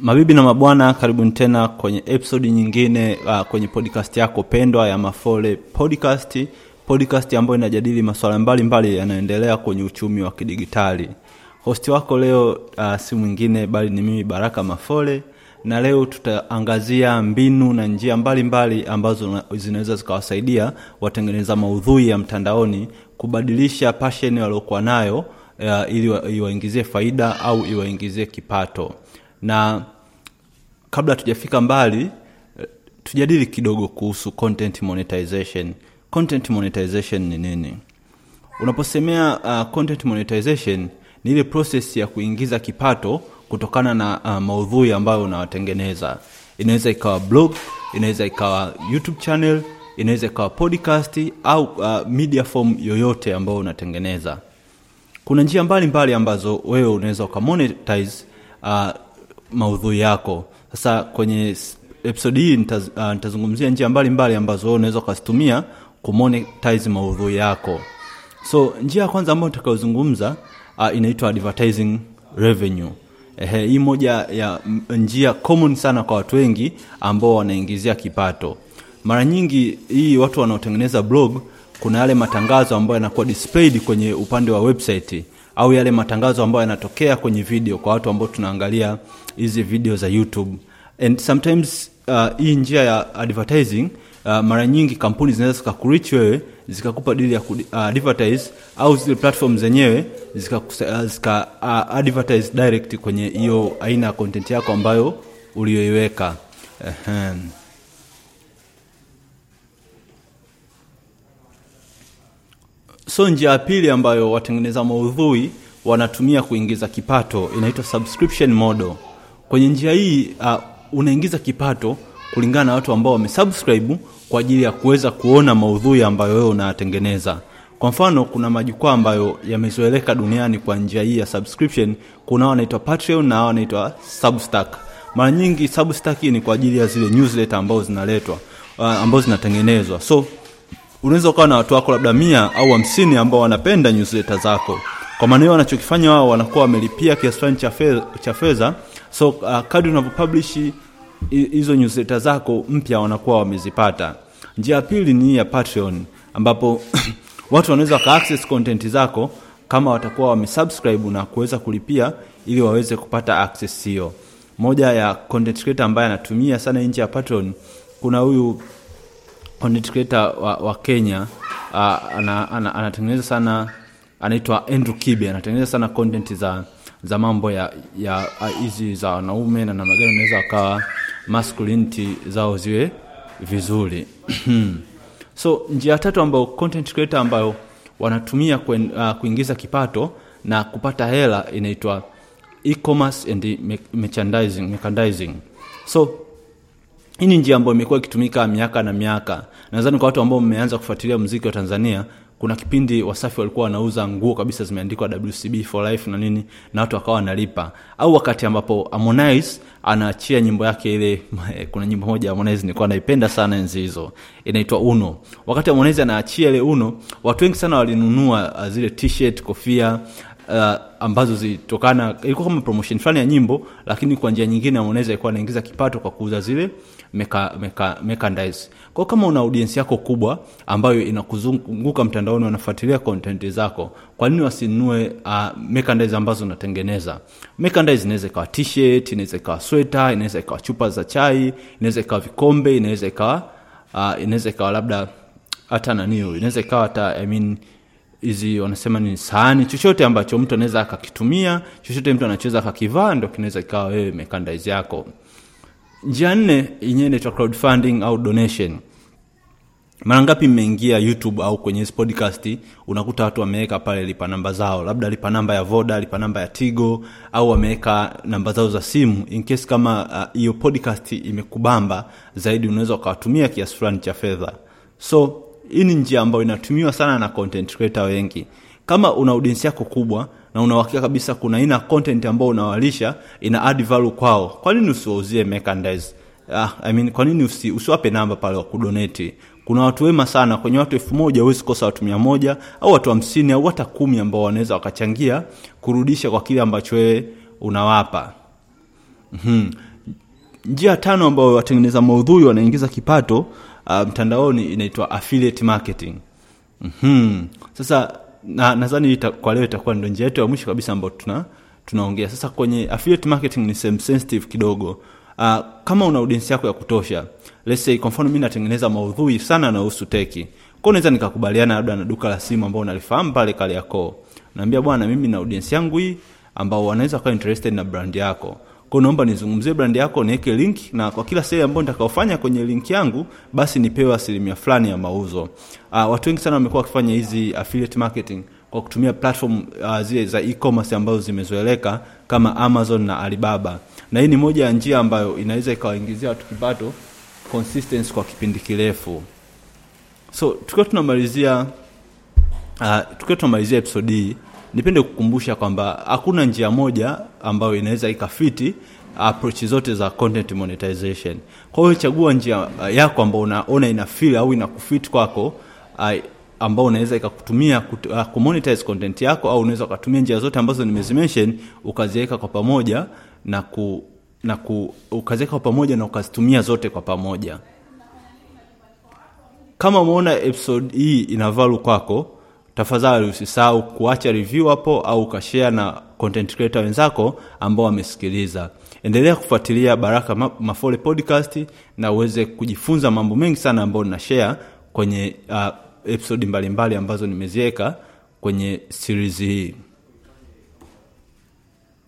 Mabibi na mabwana, karibuni tena kwenye episodi nyingine uh, kwenye podcast yako pendwa ya Mafole Podcast, podcast ambayo inajadili masuala mbalimbali yanayoendelea kwenye uchumi wa kidigitali. Hosti wako leo uh, si mwingine bali ni mimi Baraka Mafole, na leo tutaangazia mbinu na njia mbalimbali mbali ambazo zinaweza zikawasaidia watengeneza maudhui ya mtandaoni kubadilisha passion waliokuwa nayo uh, ili iwaingizie faida au iwaingizie kipato na kabla tujafika mbali tujadili kidogo kuhusu content monetization. Content monetization ni nini? Unaposemea uh, content monetization ni ile process ya kuingiza kipato kutokana na uh, maudhui ambayo unawatengeneza. Inaweza ikawa blog inaweza ikawa youtube channel inaweza ikawa podcast au uh, media form yoyote ambayo unatengeneza. Kuna njia mbalimbali mbali ambazo wewe unaweza ukamonetize uh, maudhui yako. Sasa kwenye episode hii nitaz, uh, nitazungumzia njia mbalimbali mbali ambazo unaweza ukazitumia kumonetize maudhui yako. So njia ya kwanza ambayo tutakayozungumza uh, inaitwa advertising revenue. Ehe, hii moja ya njia common sana kwa watu wengi ambao wanaingizia kipato. Mara nyingi hii watu wanaotengeneza blog kuna yale matangazo ambayo yanakuwa displayed kwenye upande wa website au yale matangazo ambayo yanatokea kwenye video kwa watu ambao tunaangalia hizi video za youtube and sometimes uh, hii njia ya advertising uh, mara nyingi kampuni zinaweza zikakurich wewe zikakupa dili ya uh, au zile platform zenyewe zika, uh, zika uh, advertise direct kwenye hiyo aina ya content yako ambayo uliyoiweka uh-huh. So njia ya pili ambayo watengeneza maudhui wanatumia kuingiza kipato inaitwa subscription model. Kwenye njia hii uh, unaingiza kipato kulingana na watu ambao wamesubscribe kwa ajili ya kuweza kuona maudhui ambayo wewe unayatengeneza. Kwa mfano kuna majukwaa ambayo yamezoeleka duniani kwa njia hii ya subscription. Kuna wanaitwa patreon na wanaitwa substack. Mara nyingi substack ni kwa ajili ya zile newsletter ambazo zinaletwa uh, ambazo zinatengenezwa. So unaweza ukawa na watu wako labda mia au hamsini ambao wanapenda newsletter zako. Kwa maana hiyo wanachokifanya wao wanakuwa wamelipia kiasi fulani cha fedha. So uh, kadri unavyopublish hizo newsletter zako mpya wanakuwa wamezipata. Njia ya pili ni ya patreon ambapo watu wanaweza waka access zako kama watakuwa wamesubscribe na kuweza kulipia ili waweze kupata access hiyo. Moja ya content creator ambaye anatumia sana nje ya patreon kuna huyu content creator wa, wa kenya uh, ana, ana, anatengeneza sana anaitwa andrew kibe anatengeneza sana content za za mambo ya ya hizi za wanaume na namna gani unaweza wakawa masculinity zao ziwe vizuri so njia tatu ambayo content creator ambayo wanatumia kwen, uh, kuingiza kipato na kupata hela inaitwa e-commerce and merchandising, merchandising. so hii ni njia ambayo imekuwa ikitumika miaka na miaka. Nadhani kwa watu ambao mmeanza kufuatilia mziki wa tanzania kuna kipindi wasafi walikuwa wanauza nguo kabisa zimeandikwa wcb for life na nini na watu wakawa wanalipa. Au wakati ambapo harmonize anaachia nyimbo yake ile kuna nyimbo moja harmonize nilikuwa naipenda sana enzi hizo. Inaitwa uno. Wakati harmonize anaachia ile uno watu wengi sana walinunua uh, zile t-shirt kofia uh, ambazo zilitokana ilikuwa kama promotion fulani ya nyimbo lakini kwa njia nyingine harmonize alikuwa anaingiza kipato kwa kuuza zile merchandise. Kwao kama una audiensi yako kubwa ambayo inakuzunguka mtandaoni wanafuatilia content zako kwa nini wasinunue uh, merchandise ambazo unatengeneza? Merchandise inaweza ikawa t-shirt inaweza ikawa sweta inaweza ikawa chupa za chai inaweza ikawa vikombe inaweza ikawa uh, inaweza ikawa labda hata nanio inaweza ikawa hata I mean, hizi wanasema ni sahani chochote ambacho mtu anaweza akakitumia chochote mtu anachoweza akakivaa ndo kinaweza ikawa wewe merchandise yako. Njia nne yenyewe inaitwa crowdfunding au donation. Mara ngapi mmeingia youtube au kwenye hizi podcast unakuta watu wameweka pale lipa namba zao labda lipa namba ya voda lipa namba ya tigo au wameweka namba zao za simu in case kama hiyo uh, podcast imekubamba zaidi unaweza ukawatumia kiasi fulani cha fedha. So hii ni njia ambayo inatumiwa sana na content creator wengi. Kama una audience yako kubwa na unauhakika kabisa kuna aina content ambayo unawalisha ina add value kwao kwa nini usiwauzie merchandise? Ah, I mean, kwa nini usi, usiwape namba pale wa kudonate? Kuna watu wema sana kwenye watu elfu moja huwezi kosa watu mia moja au watu hamsini au hata kumi ambao wanaweza wakachangia kurudisha kwa kile ambacho wewe unawapa. Mm njia tano ambayo watengeneza maudhui wanaingiza kipato uh, mtandaoni inaitwa affiliate marketing. Mhm. sasa na, nadhani kwa leo itakuwa ndio njia yetu ya mwisho kabisa ambayo tuna tunaongea. Sasa kwenye affiliate marketing ni sensitive kidogo. Uh, kama una audience yako ya kutosha let's say kwa mfano mimi natengeneza maudhui sana yanayohusu teki. Kwao naweza nikakubaliana labda na duka la simu ambao unalifahamu pale Kariakoo. naambia bwana mimi na audience yangu hii ambao wanaweza kuwa interested na brand yako kwa naomba nizungumzie brand yako niweke link na kwa kila sale ambayo nitakaofanya kwenye link yangu basi nipewe asilimia fulani ya mauzo. Uh, watu wengi sana wamekuwa wakifanya hizi affiliate marketing kwa kutumia platform uh, zile za e-commerce ambazo zimezoeleka kama amazon na alibaba. Na hii ni moja ya njia ambayo inaweza ikawaingizia watu kipato consistency kwa kipindi kirefu. So tukiwa tunamalizia uh, tukiwa tunamalizia episode hii nipende kukumbusha kwamba hakuna njia moja ambayo inaweza ikafiti approach zote za content monetization. Kwa hiyo chagua njia uh, yako ambao unaona ina feel au ina kufit kwako uh, ambao unaweza ikakutumia uh, kumonetize content yako au unaweza ukatumia njia zote ambazo nimezimention ukaziweka kwa pamoja na ku na ku ukaziweka kwa pamoja na ukazitumia zote kwa pamoja. Kama umeona episode hii ina value kwako tafadhali usisahau kuacha review hapo au ukashare na content creator wenzako ambao wamesikiliza. Endelea kufuatilia baraka mafole podcast na uweze kujifunza mambo mengi sana ambayo nina share kwenye uh, episodi mbalimbali ambazo nimeziweka kwenye series hii